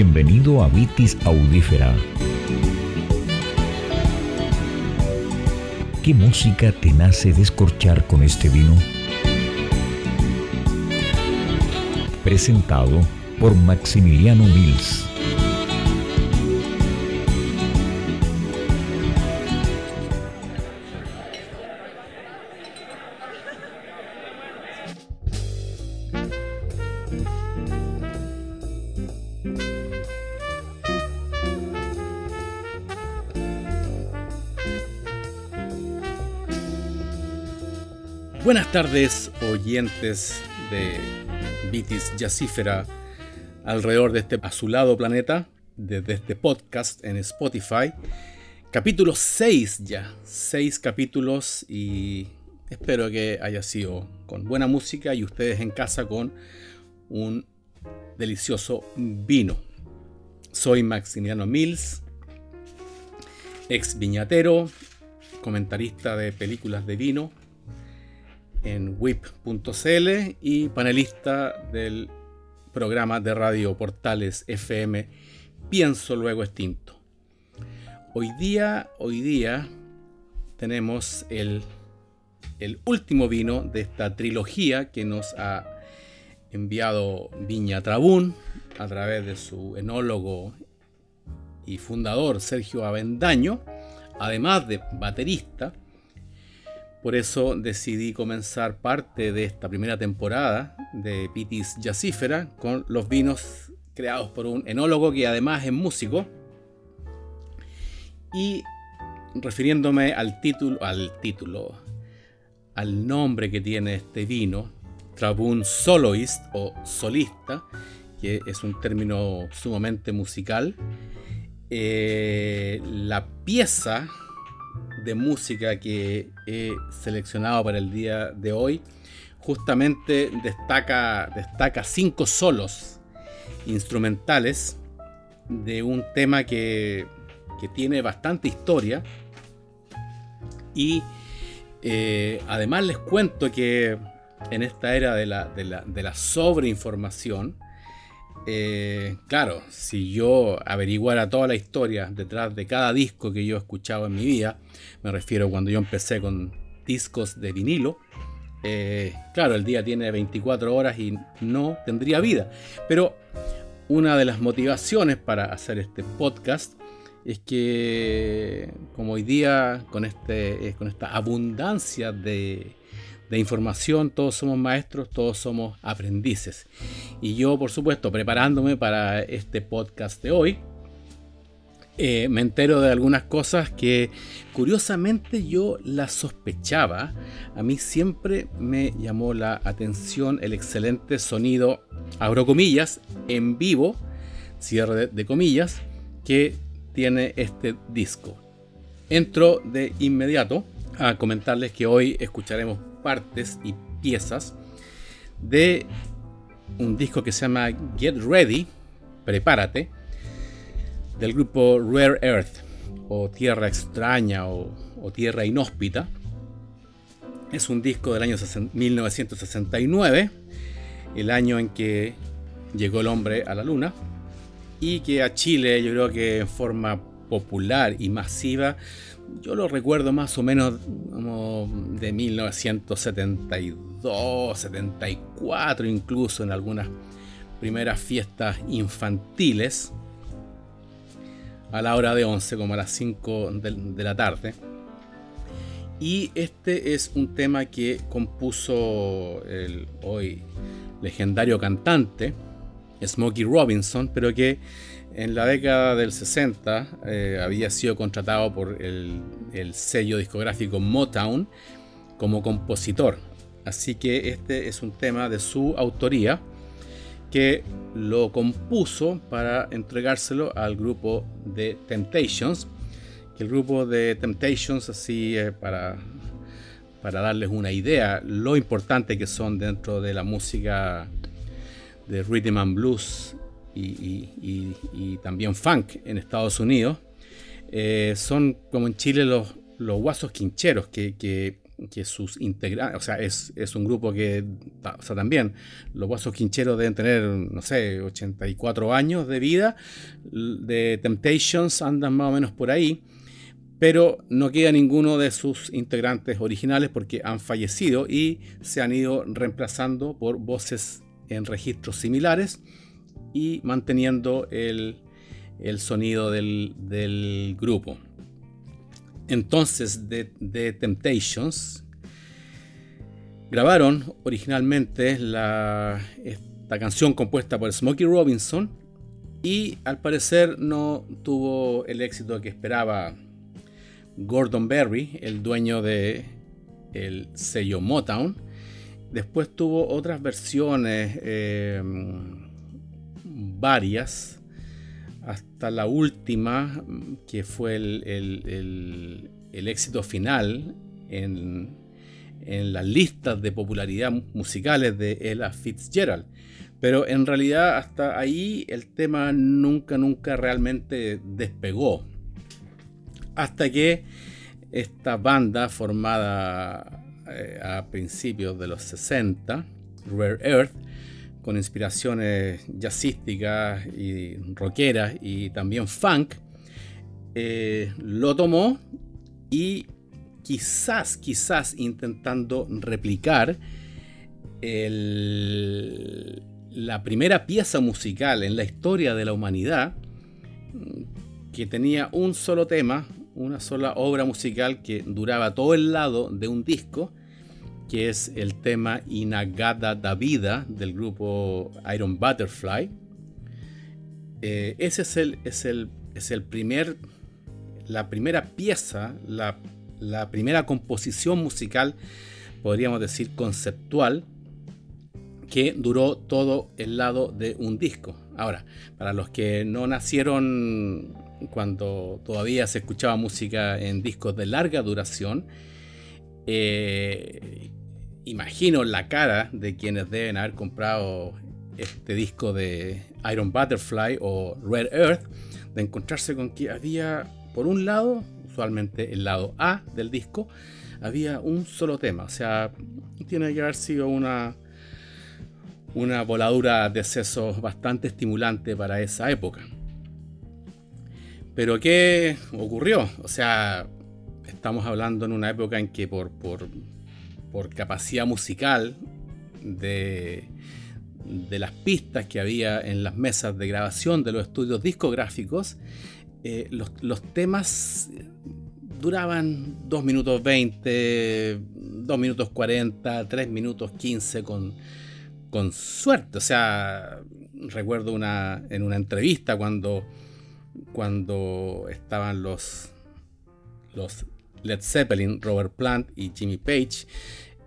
Bienvenido a Vitis Audífera. ¿Qué música te nace descorchar con este vino? Presentado por Maximiliano Mills. Buenas tardes, oyentes de Vitis Jazzífera alrededor de este azulado planeta, desde este podcast en Spotify. Capítulo 6 ya, 6 capítulos y espero que haya sido con buena música y ustedes en casa con un delicioso vino. Soy Maximiliano Mills, ex viñatero, comentarista de películas de vino en whip.cl y panelista del programa de radio Portales FM Pienso Luego Extinto. Hoy día, hoy día tenemos el, el último vino de esta trilogía que nos ha enviado Viña Trabún a través de su enólogo y fundador Sergio Avendaño, además de baterista por eso decidí comenzar parte de esta primera temporada de Pitis Jazzífera con los vinos creados por un enólogo que además es músico. Y refiriéndome al título, al título, al nombre que tiene este vino, Trabun Soloist o solista, que es un término sumamente musical, eh, la pieza de música que he seleccionado para el día de hoy. Justamente destaca, destaca cinco solos instrumentales de un tema que, tiene bastante historia. Y eh, además les cuento que en esta era de la, de la, de la sobreinformación, eh, claro, si yo averiguara toda la historia detrás de cada disco que yo he escuchado en mi vida, me refiero cuando yo empecé con discos de vinilo, eh, claro, el día tiene 24 horas y no tendría vida. Pero una de las motivaciones para hacer este podcast es que como hoy día con, este, eh, con esta abundancia de de información, todos somos maestros, todos somos aprendices. Y yo, por supuesto, preparándome para este podcast de hoy, eh, me entero de algunas cosas que curiosamente yo las sospechaba. A mí siempre me llamó la atención el excelente sonido, abro comillas, en vivo, cierre de comillas, que tiene este disco. Entro de inmediato a comentarles que hoy escucharemos partes y piezas de un disco que se llama Get Ready, Prepárate, del grupo Rare Earth, o Tierra Extraña o, Tierra Inhóspita. Es un disco del año 1969, el año en que llegó el hombre a la luna, y que a Chile yo creo que en forma popular y masiva yo lo recuerdo más o menos como de 1972, 74 incluso en algunas primeras fiestas infantiles a la hora de 11, como a las 5 de, la tarde. Y este es un tema que compuso el hoy legendario cantante Smokey Robinson, pero que en la década del 60 eh, había sido contratado por el, sello discográfico Motown como compositor. Así que este es un tema de su autoría que lo compuso para entregárselo al grupo de Temptations. Que el grupo de Temptations, así eh, para, para darles una idea, lo importante que son dentro de la música de rhythm and blues y, también funk en Estados Unidos, eh, son como en Chile los, los guasos quincheros que, que sus integrantes, o sea, es, un grupo que, o sea, también los Guasos Quincheros deben tener, no sé, 84 años de vida, de Temptations andan más o menos por ahí, pero no queda ninguno de sus integrantes originales porque han fallecido y se han ido reemplazando por voces en registros similares y manteniendo el, sonido del, grupo. Entonces, The, Temptations grabaron originalmente esta canción compuesta por Smokey Robinson y al parecer no tuvo el éxito que esperaba Gordon Berry, el dueño de el sello Motown. Después tuvo otras versiones, eh, varias, hasta la última, que fue el, éxito final en, en, las listas de popularidad musicales de Ella Fitzgerald. Pero en realidad hasta ahí el tema nunca, nunca realmente despegó hasta que esta banda formada eh, a principios de los 60, Rare Earth, con inspiraciones jazzísticas y rockeras y también funk, eh, lo tomó y quizás, quizás intentando replicar la primera pieza musical en la historia de la humanidad que tenía un solo tema, una sola obra musical que duraba todo el lado de un disco, que es el tema Inagada da Vida del grupo Iron Butterfly. Eh, ese es el, es el, es el primer, la primera pieza, la, la primera composición musical, podríamos decir conceptual, que duró todo el lado de un disco. Ahora, para los que no nacieron cuando todavía se escuchaba música en discos de larga duración, eh, imagino la cara de quienes deben haber comprado este disco de Iron Butterfly o Red Earth, de encontrarse con que había, por un lado, usualmente el lado A del disco, había un solo tema. O sea, tiene que haber sido una, una voladura de sesos bastante estimulante para esa época. Pero ¿qué ocurrió? O sea, estamos hablando en una época en que por, por, capacidad musical de, de, las pistas que había en las mesas de grabación de los estudios discográficos, eh, los, temas duraban 2 minutos 20, 2 minutos 40, 3 minutos 15 con, con suerte. O sea, recuerdo una, en una entrevista cuando cuando estaban los, los Led Zeppelin, Robert Plant y Jimmy Page.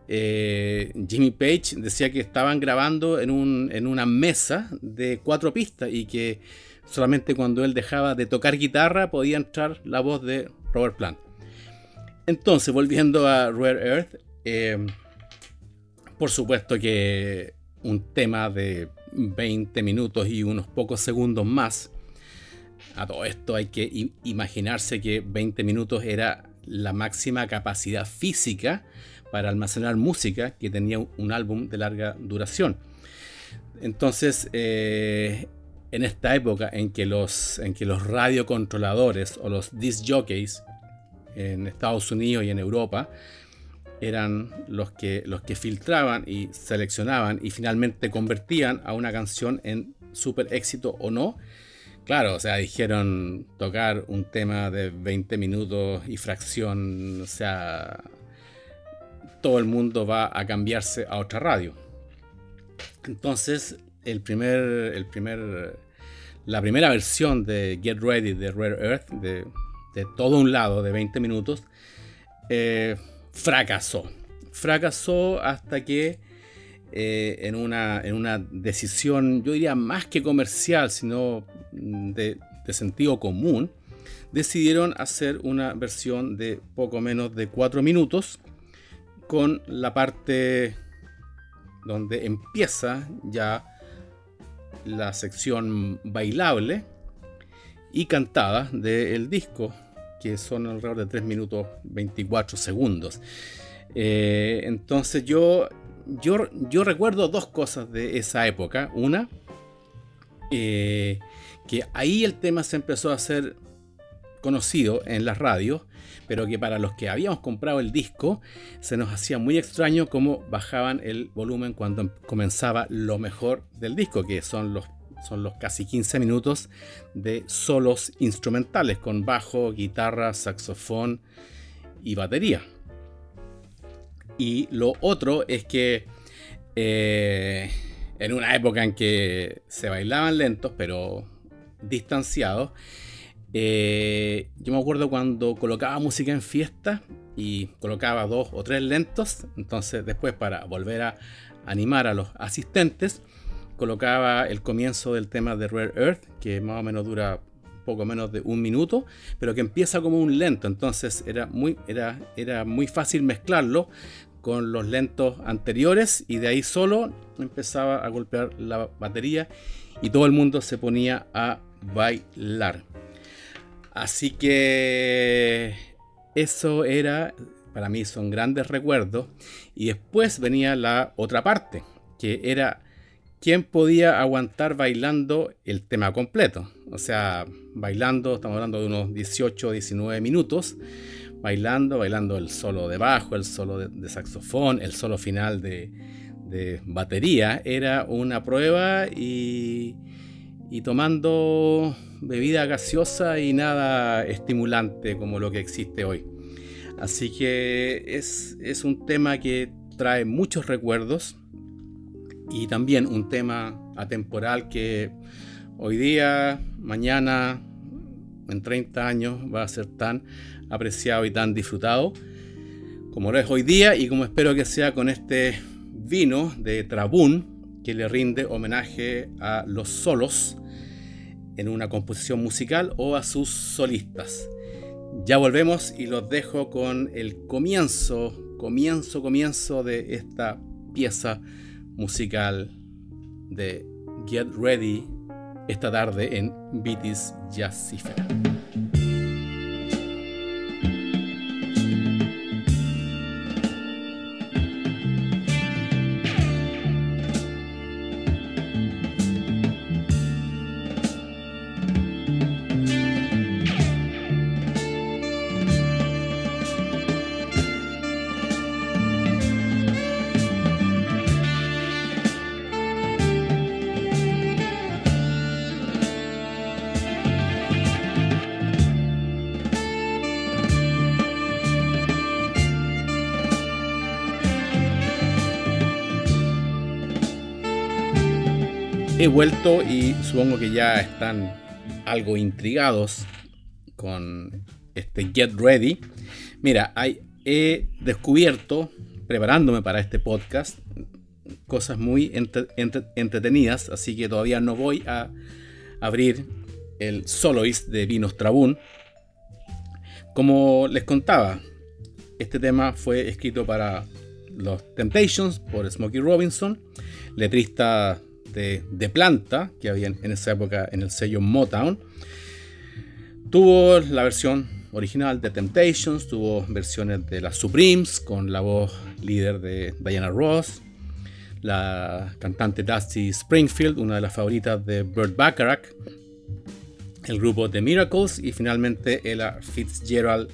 Eh, Jimmy Page decía que estaban grabando en, un, en una mesa de cuatro pistas y que solamente cuando él dejaba de tocar guitarra podía entrar la voz de Robert Plant. Entonces, volviendo a Rare Earth, eh, por supuesto que un tema de 20 minutos y unos pocos segundos más a todo esto hay que imaginarse que 20 minutos era la máxima capacidad física para almacenar música que tenía un álbum de larga duración. Entonces, eh, en esta época en que, los, en que los radiocontroladores o los disc jockeys en Estados Unidos y en Europa eran los que, los que filtraban y seleccionaban y finalmente convertían a una canción en super éxito o no, Claro, o sea, dijeron tocar un tema de 20 minutos y fracción, o sea, todo el mundo va a cambiarse a otra radio. Entonces, el primer, el primer, la primera versión de Get Ready de Rare Earth, de, todo un lado de 20 minutos, eh, fracasó. Fracasó hasta que eh, en, una, en una decisión, yo diría más que comercial, sino de, sentido común, decidieron hacer una versión de poco menos de 4 minutos con la parte donde empieza ya la sección bailable y cantada del disco, que son alrededor de 3 minutos 24 segundos. Eh, entonces yo, yo, recuerdo dos cosas de esa época. Una, eh, que ahí el tema se empezó a hacer conocido en las radios, pero que para los que habíamos comprado el disco se nos hacía muy extraño cómo bajaban el volumen cuando comenzaba lo mejor del disco, que son los, son los casi 15 minutos de solos instrumentales con bajo, guitarra, saxofón y batería. Y lo otro es que eh, en una época en que se bailaban lentos, pero distanciados, eh, yo me acuerdo cuando colocaba música en fiesta y colocaba dos o tres lentos, entonces después para volver a animar a los asistentes, colocaba el comienzo del tema de Rare Earth, que más o menos dura poco menos de un minuto, pero que empieza como un lento, entonces era muy, era, era muy fácil mezclarlo con los lentos anteriores y de ahí solo empezaba a golpear la batería y todo el mundo se ponía a bailar. Así que eso era, para mí son grandes recuerdos. Y después venía la otra parte, que era quién podía aguantar bailando el tema completo. O sea, bailando, estamos hablando de unos 18, 19 minutos, bailando, bailando el solo de bajo, el solo de, saxofón, el solo final de, batería. Era una prueba y, y tomando bebida gaseosa y nada estimulante como lo que existe hoy. Así que es, es un tema que trae muchos recuerdos y también un tema atemporal que hoy día, mañana, en 30 años va a ser tan apreciado y tan disfrutado como lo es hoy día y como espero que sea con este vino de Trabún que le rinde homenaje a los solos en una composición musical o a sus solistas. Ya volvemos y los dejo con el comienzo, comienzo, comienzo de esta pieza musical de Get Ready esta tarde en Vitis Jazzifera. Vuelto y supongo que ya están algo intrigados con este Get Ready. Mira, he descubierto, preparándome para este podcast, cosas muy entretenidas, así que todavía no voy a abrir el soloist de Vinos Trabún. Como les contaba, este tema fue escrito para los Temptations por Smokey Robinson, letrista de, planta que había en esa época en el sello Motown. Tuvo la versión original de Temptations, tuvo versiones de las Supremes con la voz líder de Diana Ross, la cantante Dusty Springfield, una de las favoritas de Burt Bacharach, el grupo The Miracles y finalmente Ella Fitzgerald,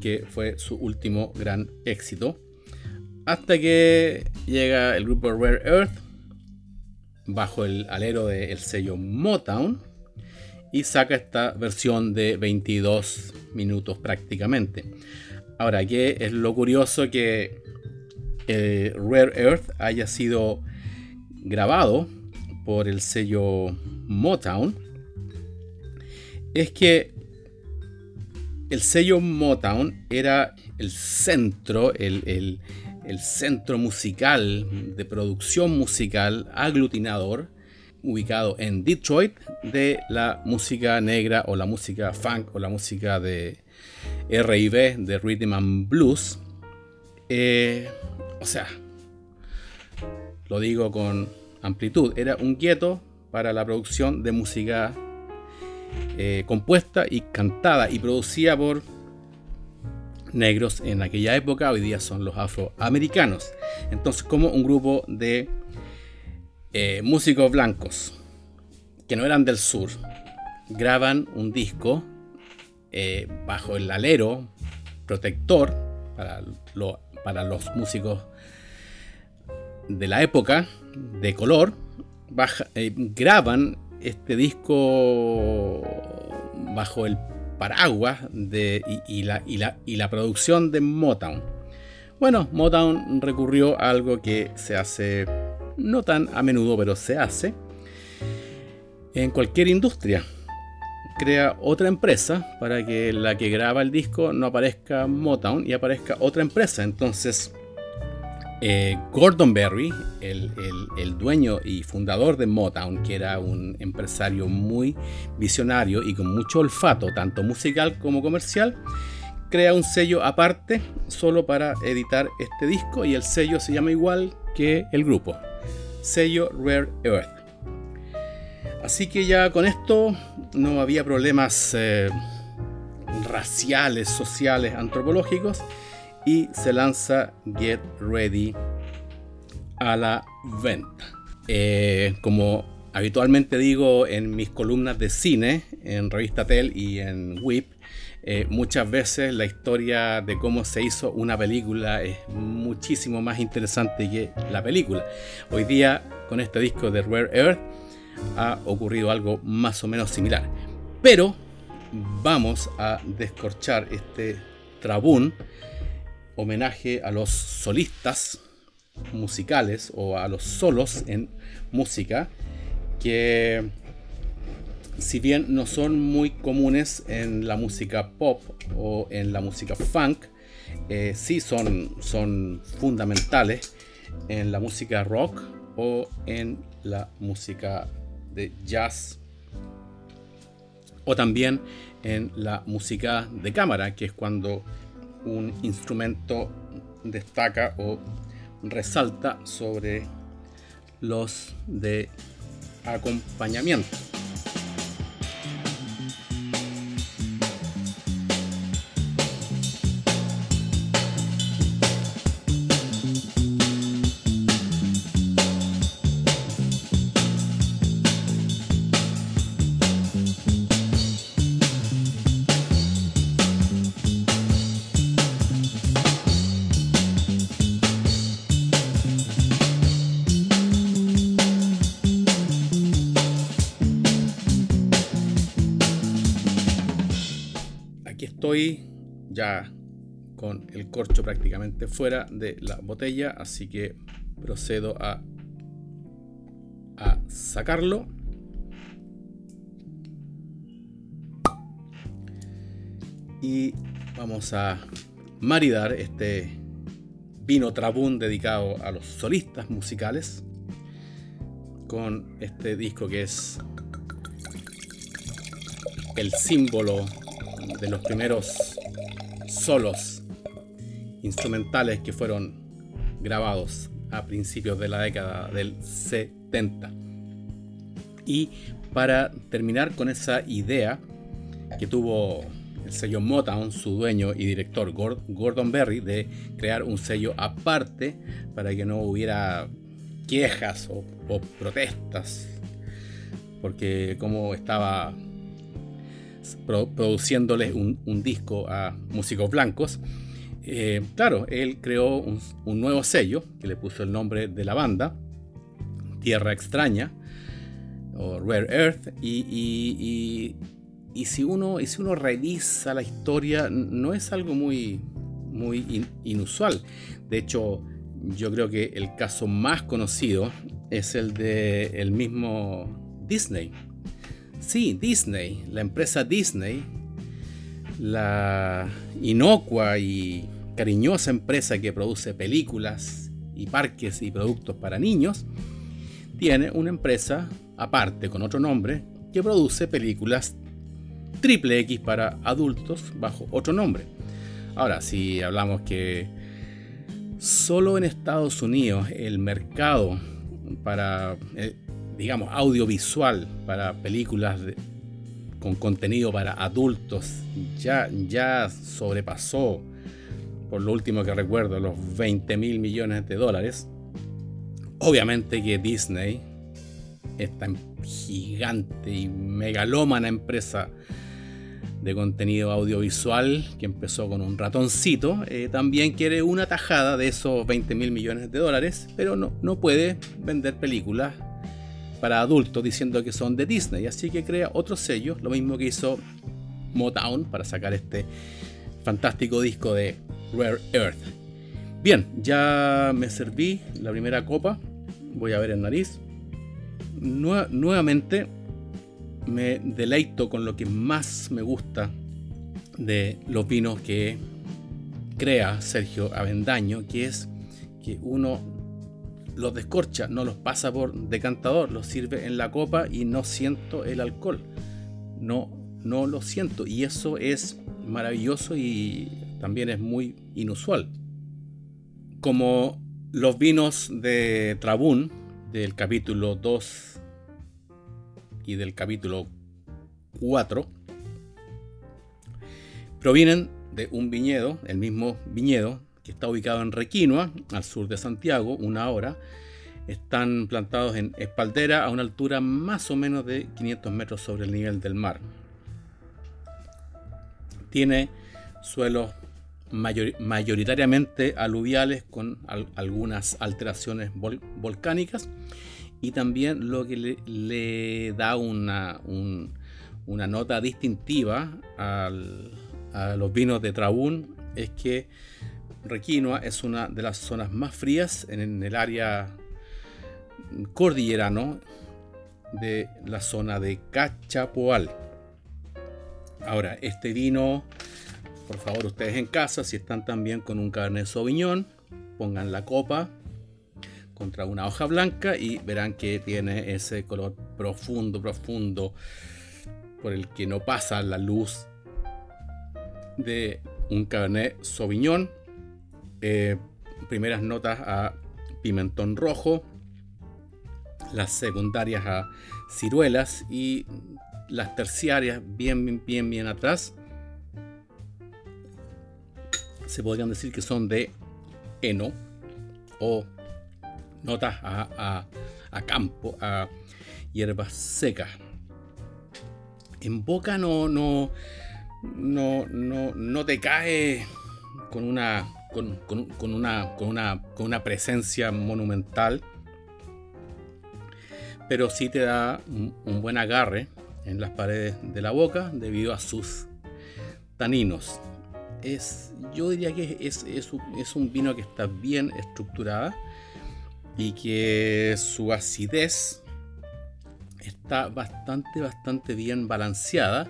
que fue su último gran éxito. Hasta que llega el grupo Rare Earth bajo el alero del sello Motown y saca esta versión de 22 minutos prácticamente. Ahora, ¿qué es lo curioso que Rare Earth haya sido grabado por el sello Motown? Es que el sello Motown era el centro, el centro musical de producción musical aglutinador ubicado en Detroit de la música negra o la música funk o la música de R&B de Rhythm and Blues. Eh, o sea, lo digo con amplitud, era un gueto para la producción de música eh, compuesta y cantada y producida por negros en aquella época, hoy día son los afroamericanos. Entonces, como un grupo de eh, músicos blancos que no eran del sur graban un disco eh, bajo el alero protector para, los músicos de la época de color, eh, graban este disco bajo el paraguas de, y, la, y, la, y la producción de Motown. Bueno, Motown recurrió a algo que se hace no tan a menudo, pero se hace en cualquier industria. Crea otra empresa para que la que graba el disco no aparezca Motown y aparezca otra empresa. Entonces, eh, Gordon Berry, el, dueño y fundador de Motown, que era un empresario muy visionario y con mucho olfato, tanto musical como comercial, crea un sello aparte solo para editar este disco y el sello se llama igual que el grupo, sello Rare Earth. Así que ya con esto no había problemas eh, raciales, sociales, antropológicos y se lanza Get Ready a la venta. Eh, como habitualmente digo en mis columnas de cine, en Revista Tel y en WIP, eh, muchas veces la historia de cómo se hizo una película es muchísimo más interesante que la película. Hoy día, con este disco de Rare Earth, ha ocurrido algo más o menos similar. Pero vamos a descorchar este trabún homenaje a los solistas musicales o a los solos en música que si bien no son muy comunes en la música pop o en la música funk, eh, sí son, son fundamentales en la música rock o en la música de jazz o también en la música de cámara, que es cuando un instrumento destaca o resalta sobre los de acompañamiento. Ya con el corcho prácticamente fuera de la botella, así que procedo a, a sacarlo. Y vamos a maridar este vino trabún dedicado a los solistas musicales con este disco que es el símbolo de los primeros solos instrumentales que fueron grabados a principios de la década del 70. Y para terminar con esa idea que tuvo el sello Motown, su dueño y director Gordon Berry, de crear un sello aparte para que no hubiera quejas o, o protestas, porque como estaba produciéndole un, disco a músicos blancos. Eh, claro, él creó un, nuevo sello que le puso el nombre de la banda, Tierra Extraña, o Rare Earth, y, si, uno, y revisa la historia, no es algo muy, inusual. De hecho, yo creo que el caso más conocido es el de mismo Disney. Sí, Disney, la empresa Disney, la inocua y cariñosa empresa que produce películas y parques y productos para niños, tiene una empresa aparte con otro nombre que produce películas triple X para adultos bajo otro nombre. Ahora, si hablamos que solo en Estados Unidos el mercado para eh, digamos, audiovisual para películas con contenido para adultos ya, ya sobrepasó por lo último que recuerdo, los 20 mil millones de dólares. Obviamente que Disney, esta gigante y megalómana empresa de contenido audiovisual que empezó con un ratoncito, eh, también quiere una tajada de esos 20 mil millones de dólares, pero no, no puede vender películas para adultos diciendo que son de Disney, así que crea otro sello, lo mismo que hizo Motown para sacar este fantástico disco de Rare Earth. Bien, ya me serví la primera copa, voy a ver el nariz. nuevamente me deleito con lo que más me gusta de los vinos que crea Sergio Avendaño, que es que uno los descorcha, no los pasa por decantador, los sirve en la copa y no siento el alcohol. No, no lo siento. Y eso es maravilloso y también es muy inusual. Como los vinos de Trabún, del capítulo 2 y del capítulo 4 provienen de un viñedo, el mismo viñedo está ubicado en Requinoa, al sur de Santiago, una hora. Están plantados en espaldera a una altura más o menos de 500 metros sobre el nivel del mar. Tiene suelos mayoritariamente aluviales con algunas alteraciones volcánicas y también lo que le, da una, una, nota distintiva a los vinos de Trabún es que Requinoa es una de las zonas más frías en el área cordillerano de la zona de Cachapoal. Ahora, este vino, por favor, ustedes en casa, si están también con un Cabernet Sauvignon, pongan la copa contra una hoja blanca y verán que tiene ese color profundo, profundo, por el que no pasa la luz de un Cabernet Sauvignon. Eh, primeras notas a pimentón rojo, las secundarias a ciruelas y las terciarias bien, bien, bien, atrás. Se podrían decir que son de heno o notas a, campo, a hierbas secas. En boca no, no, no, no, te cae con una, con, una, presencia monumental, pero sí te da un, buen agarre en las paredes de la boca debido a sus taninos. Es, yo diría que es un vino que está bien estructurada y que su acidez está bastante, bastante bien balanceada,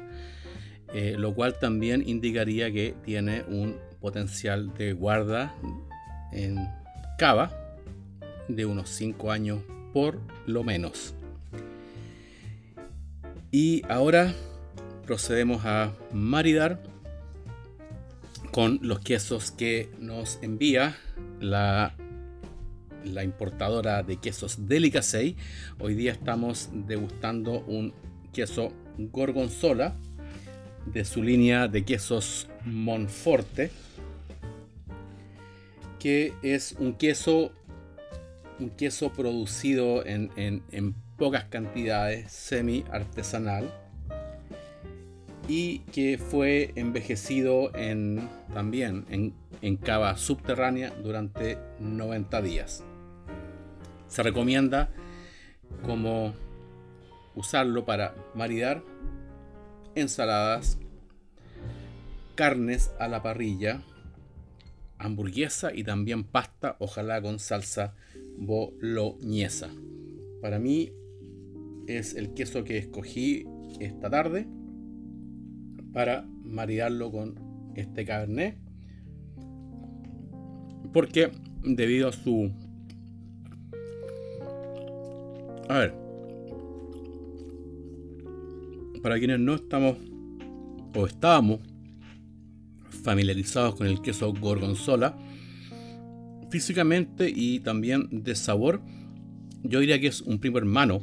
eh, lo cual también indicaría que tiene un potencial de guarda en cava de unos 5 años por lo menos. Y ahora procedemos a maridar con los quesos que nos envía la la importadora de quesos Delicasey. Hoy día estamos degustando un queso gorgonzola de su línea de quesos Monforte, que es un queso, un queso producido en, pocas cantidades, semi artesanal y que fue envejecido en, también en, en cava subterránea durante 90 días. Se recomienda como usarlo para maridar ensaladas, carnes a la parrilla, hamburguesa y también pasta, ojalá con salsa boloñesa. Para mí es el queso que escogí esta tarde para maridarlo con este carnet porque debido a su a ver. Para quienes no estamos o estábamos familiarizados con el queso gorgonzola, físicamente y también de sabor, yo diría que es un primo hermano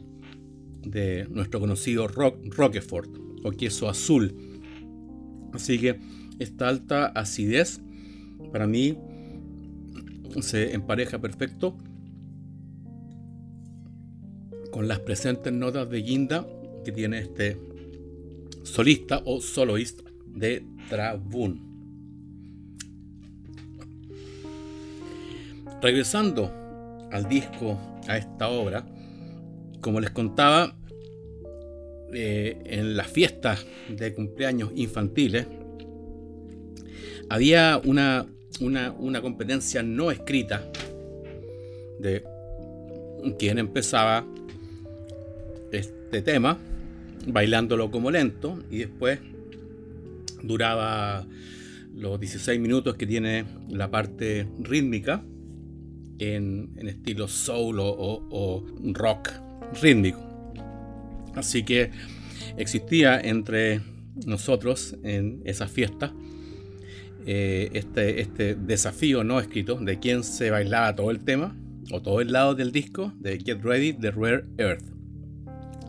de nuestro conocido Roquefort o queso azul. Así que esta alta acidez para mí se empareja perfecto con las presentes notas de guinda que tiene este solista o soloist de Trabun. Regresando al disco, a esta obra, como les contaba, eh, en las fiestas de cumpleaños infantiles, había una, una, competencia no escrita de quien empezaba este tema bailándolo como lento y después duraba los 16 minutos que tiene la parte rítmica en, estilo soul o, rock rítmico. Así que existía entre nosotros en esa fiesta eh, este, este desafío no escrito de quién se bailaba todo el tema o todo el lado del disco de Get Ready de Rare Earth.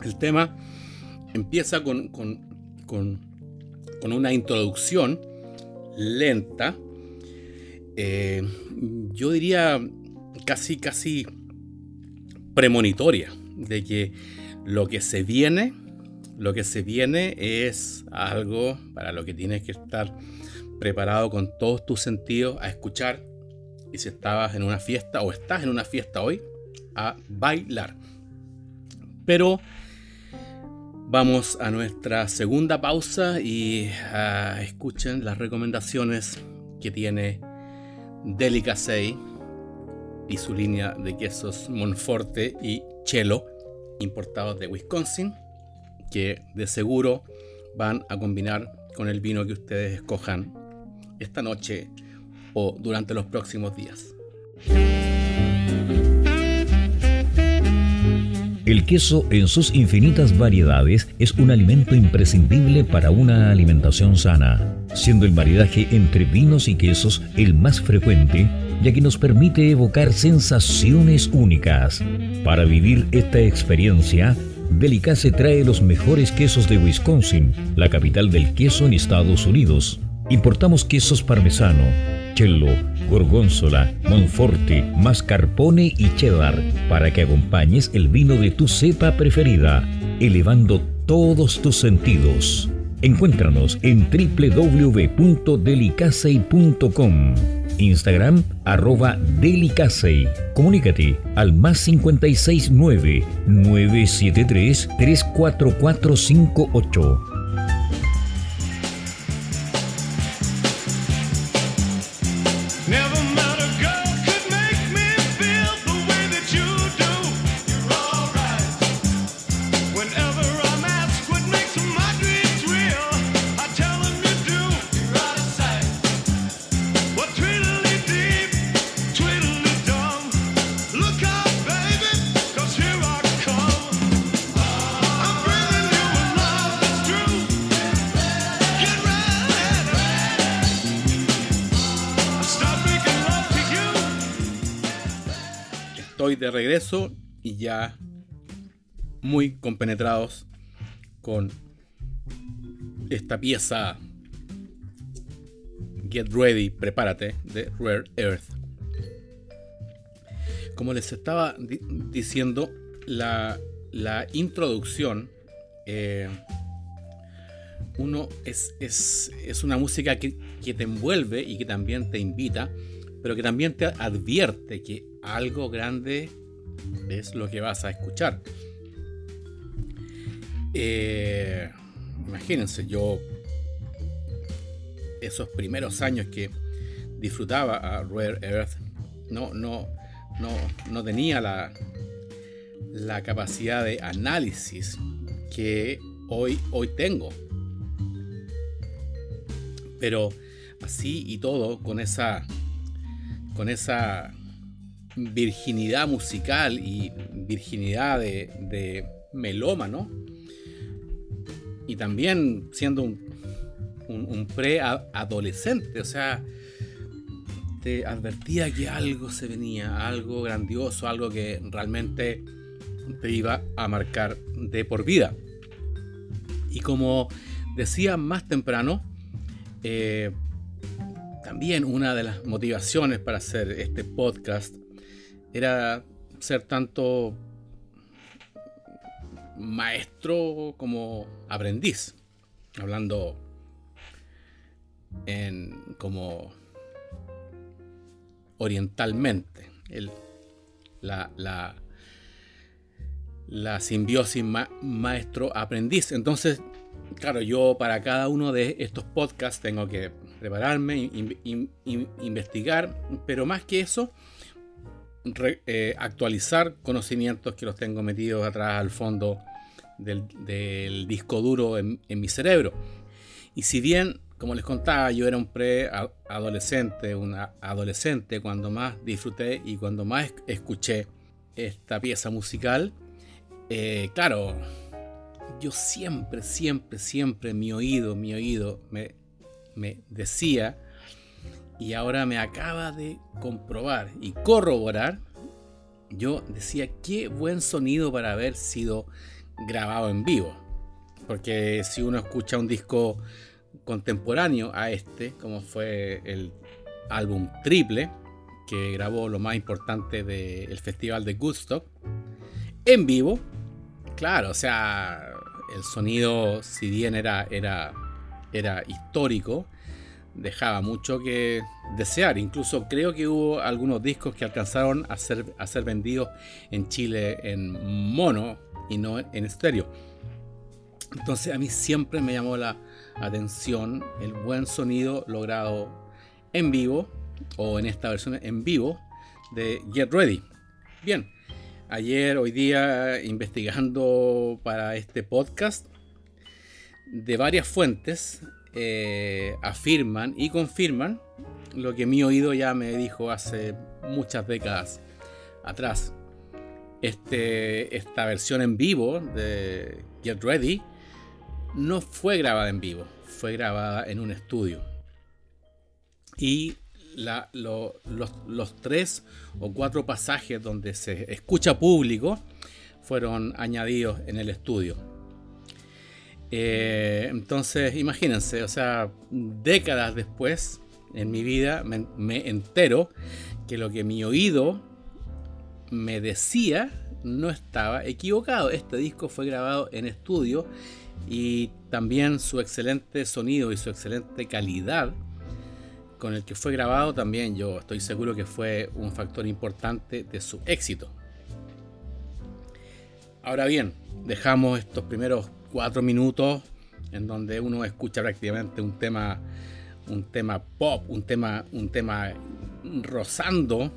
El tema empieza con, con, con, una introducción lenta, eh, yo diría casi, casi premonitoria de que lo que se viene, lo que se viene es algo para lo que tienes que estar preparado con todos tus sentidos a escuchar y si estabas en una fiesta o estás en una fiesta hoy, a bailar. Pero vamos a nuestra segunda pausa y ah, escuchen las recomendaciones que tiene Delicasei y su línea de quesos Monforte y Chelo importados de Wisconsin que de seguro van a combinar con el vino que ustedes escojan esta noche o durante los próximos días. El queso en sus infinitas variedades es un alimento imprescindible para una alimentación sana, siendo el maridaje entre vinos y quesos el más frecuente, ya que nos permite evocar sensaciones únicas. Para vivir esta experiencia, Delicace trae los mejores quesos de Wisconsin, la capital del queso en Estados Unidos. Importamos quesos parmesano, cello, gorgonzola, monforte, mascarpone y cheddar para que acompañes el vino de tu cepa preferida, elevando todos tus sentidos. Encuéntranos en www.delicasey.com. Instagram arroba delicasey. Comunícate al más 569 973 34458. De regreso y ya muy compenetrados con esta pieza Get Ready, prepárate de Rare Earth. Como les estaba diciendo, la, introducción eh, uno es, es, una música que, que, te envuelve y que también te invita, pero que también te advierte que algo grande es lo que vas a escuchar. Eh, imagínense, yo esos primeros años que disfrutaba a Rare Earth, no, no, no, no tenía la, la capacidad de análisis que hoy, hoy tengo. Pero así y todo, con esa, con esa virginidad musical y virginidad de, de melómano. Y también siendo un, un, pre-adolescente, o sea, te advertía que algo se venía, algo grandioso, algo que realmente te iba a marcar de por vida. Y como decía más temprano, eh, también una de las motivaciones para hacer este podcast era ser tanto maestro como aprendiz, hablando en como orientalmente, la, la, la, simbiosis maestro-aprendiz. Entonces, claro, yo para cada uno de estos podcasts tengo que prepararme, investigar, pero más que eso, eh, actualizar conocimientos que los tengo metidos atrás al fondo del, disco duro en, mi cerebro. Y si bien, como les contaba, yo era un pre-adolescente, adolescente cuando más disfruté y cuando más escuché esta pieza musical, eh, claro, yo siempre, siempre, siempre mi oído, mi oído me decía y ahora me acaba de comprobar y corroborar, yo decía, qué buen sonido para haber sido grabado en vivo. Porque si uno escucha un disco contemporáneo a este, como fue el álbum triple, que grabó lo más importante del Festival de Woodstock, en vivo, claro, o sea, el sonido, si bien era, era, era histórico, dejaba mucho que desear. Incluso creo que hubo algunos discos que alcanzaron a ser, a ser vendidos en Chile en mono y no en estéreo. Entonces a mí siempre me llamó la atención el buen sonido logrado en vivo o en esta versión en vivo de Get Ready. Bien, ayer, hoy día, investigando para este podcast, de varias fuentes eh, afirman y confirman lo que mi oído ya me dijo hace muchas décadas atrás. Este, esta versión en vivo de Get Ready no fue grabada en vivo, fue grabada en un estudio. Y los, tres o cuatro pasajes donde se escucha público fueron añadidos en el estudio. Eh, entonces, imagínense, o sea, décadas después en mi vida me, entero que lo que mi oído me decía no estaba equivocado. Este disco fue grabado en estudio y también su excelente sonido y su excelente calidad con el que fue grabado también yo estoy seguro que fue un factor importante de su éxito. Ahora bien, dejamos estos primeros cuatro minutos en donde uno escucha prácticamente un tema, un tema pop, un tema, un tema rozando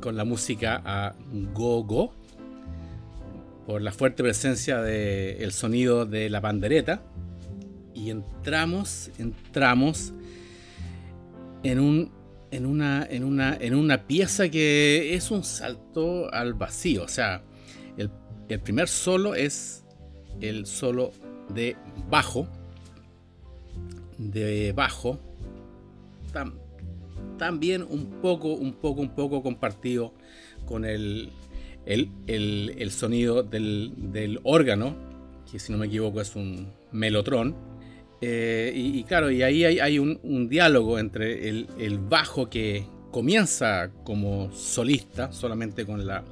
con la música a go-go por la fuerte presencia del sonido de la pandereta y entramos, entramos en un en una, en una, en una pieza que es un salto al vacío. O sea, el, el primer solo es el solo de bajo. De bajo. también un poco, un poco, un poco compartido con el, el, sonido del, órgano, que si no me equivoco es un melotrón. Eh, y, claro, y ahí hay, un, diálogo entre el, el, bajo que comienza como solista, solamente con la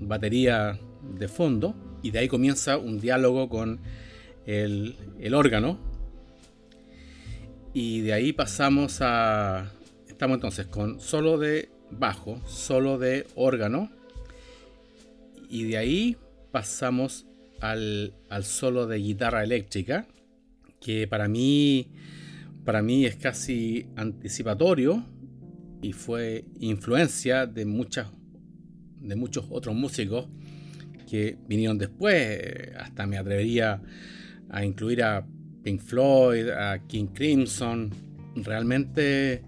batería de fondo, y de ahí comienza un diálogo con el, órgano. Y de ahí pasamos a... Estamos entonces con solo de bajo, solo de órgano. Y de ahí pasamos al, al solo de guitarra eléctrica, que para mí, para mí es casi anticipatorio y fue influencia de, muchas, de muchos otros músicos que vinieron después. Hasta me atrevería a incluir a Pink Floyd, a King Crimson. Realmente,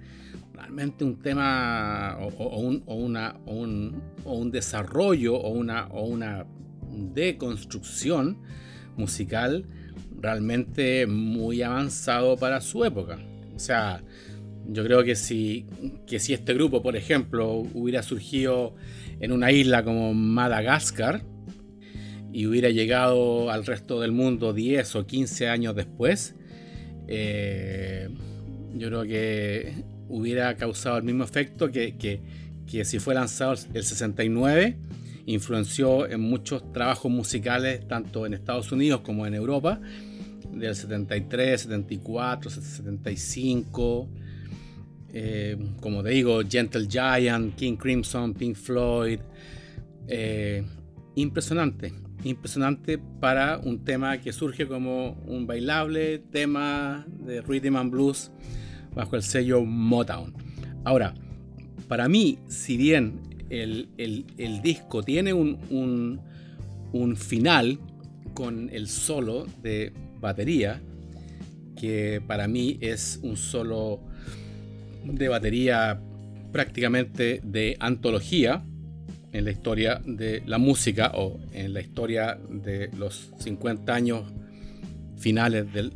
realmente un tema o, un, una, un, un, desarrollo o una, o una deconstrucción musical realmente muy avanzado para su época. O sea, yo creo que si, que si este grupo, por ejemplo, hubiera surgido en una isla como Madagascar, y hubiera llegado al resto del mundo 10 o 15 años después, eh, yo creo que hubiera causado el mismo efecto que, si fue lanzado el 69. Influenció en muchos trabajos musicales, tanto en Estados Unidos como en Europa, del 73, 74, 75. como te digo, Gentle Giant, King Crimson, Pink Floyd. Eh, impresionante, impresionante para un tema que surge como un bailable tema de rhythm and blues bajo el sello Motown. Ahora, para mí, si bien el, disco tiene un, un, final con el solo de batería, que para mí es un solo de batería prácticamente de antología en la historia de la música o en la historia de los 50 años finales del,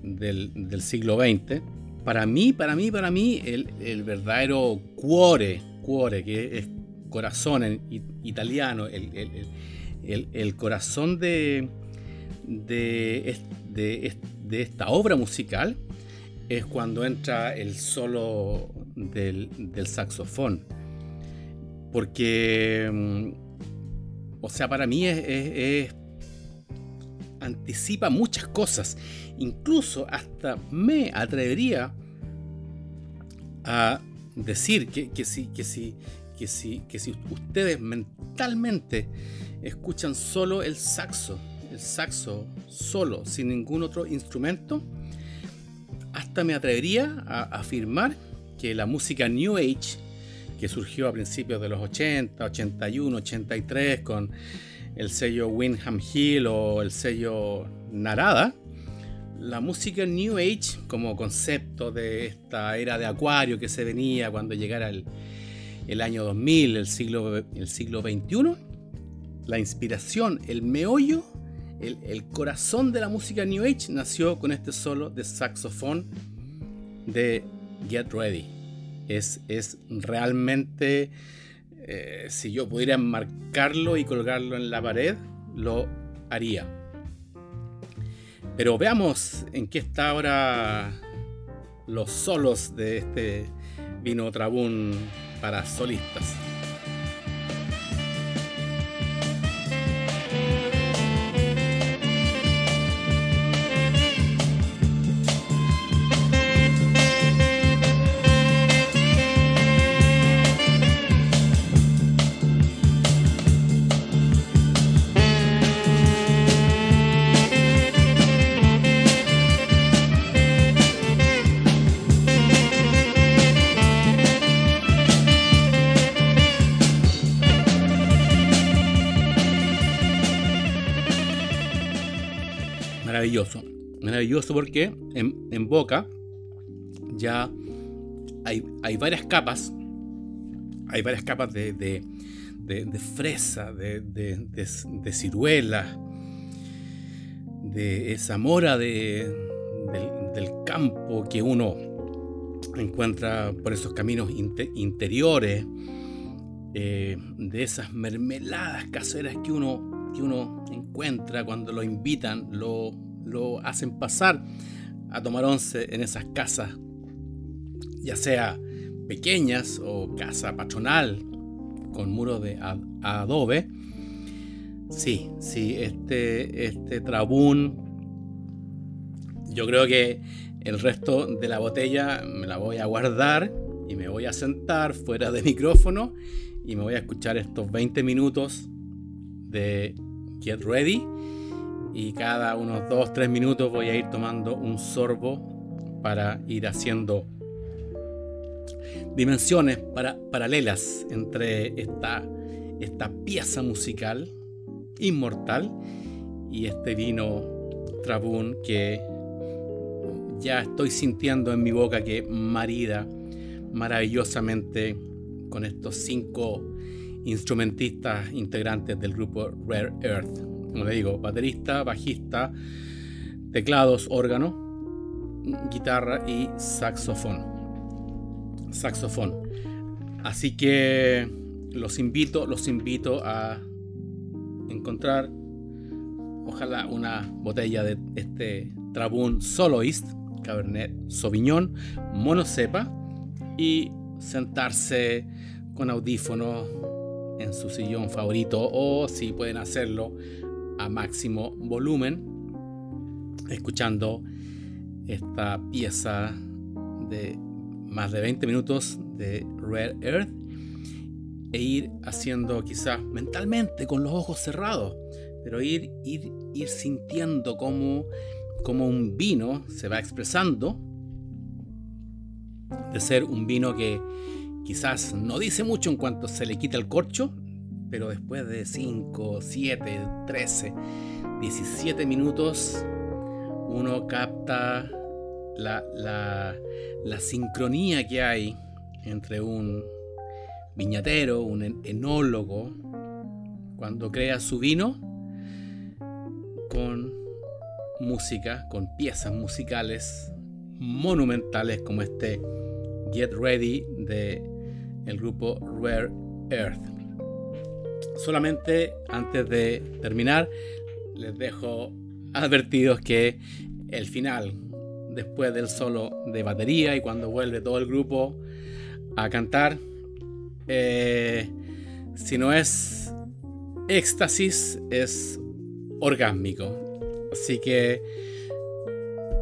del siglo XX para mí, para mí, para mí, el, verdadero cuore, cuore, que es corazón en italiano, el, corazón de, de, de, esta obra musical es cuando entra el solo del, saxofón. Porque, mm, o sea, para mí es anticipa muchas cosas. Incluso hasta me atrevería a decir que, que, si, que, si, que, si, que si ustedes mentalmente escuchan solo el saxo, el saxo solo, sin ningún otro instrumento, hasta me atrevería a afirmar que la música New Age, que surgió a principios de los 80, 81, 83, con el sello Windham Hill o el sello Narada, la música New Age como concepto de esta era de acuario que se venía cuando llegara el, año 2000, el siglo, el siglo XXI, la inspiración, el meollo, el, corazón de la música New Age nació con este solo de saxofón de Get Ready. Es, es realmente eh, si yo pudiera marcarlo y colgarlo en la pared, lo haría. Pero veamos en qué está ahora los solos de este vino trabún para solistas. Porque en, Boca ya hay, hay, varias capas. Hay varias capas de, de, de, fresa, de, de, ciruela, de esa mora del, del, campo que uno encuentra por esos caminos interiores, eh, de esas mermeladas caseras que uno, que uno encuentra cuando lo invitan, lo, lo hacen pasar a tomar once en esas casas, ya sea pequeñas o casa patronal con muros de adobe. Sí, sí, este, este trabún, yo creo que el resto de la botella me la voy a guardar y me voy a sentar fuera de micrófono y me voy a escuchar estos 20 minutos de Get Ready y cada unos 2-3 minutos voy a ir tomando un sorbo para ir haciendo dimensiones para, paralelas entre esta, esta pieza musical inmortal y este vino Trabún que ya estoy sintiendo en mi boca que marida maravillosamente con estos cinco instrumentistas integrantes del grupo Rare Earth como le digo, baterista, bajista, teclados, órgano, guitarra y saxofón. Saxofón. Así que los invito, los invito a encontrar, ojalá, una botella de este Trabún Soloist, Cabernet Sauvignon, monocepa y sentarse con audífonos en su sillón favorito o si pueden hacerlo a máximo volumen, escuchando esta pieza de más de 20 minutos de Red Earth e ir haciendo quizás mentalmente con los ojos cerrados, pero ir, ir, ir sintiendo cómo, cómo un vino se va expresando de ser un vino que quizás no dice mucho en cuanto se le quita el corcho, pero después de 5, 7, 13, 17 minutos, uno capta la, la, sincronía que hay entre un viñatero, un enólogo, cuando crea su vino, con música, con piezas musicales monumentales como este Get Ready de el grupo Rare Earth. Solamente antes de terminar, les dejo advertidos que el final, después del solo de batería y cuando vuelve todo el grupo a cantar, eh, si no es éxtasis, es orgásmico. Así que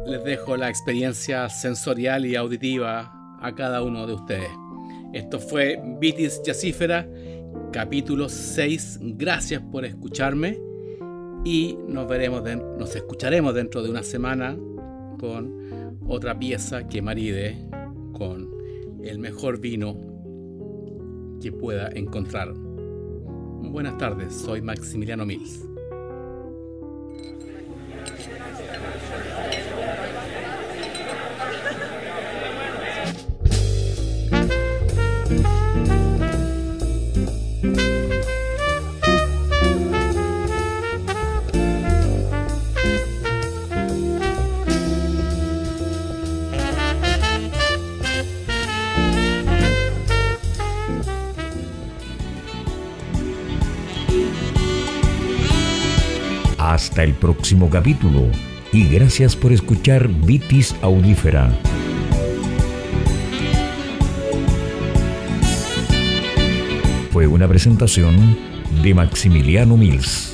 les dejo la experiencia sensorial y auditiva a cada uno de ustedes. Esto fue Vitis Yacífera, capítulo 6. Gracias por escucharme y nos veremos, nos escucharemos dentro de una semana con otra pieza que maride con el mejor vino que pueda encontrar. Buenas tardes, soy Maximiliano Mills. El próximo capítulo y gracias por escuchar Vitis Audífera. Fue una presentación de Maximiliano Mills.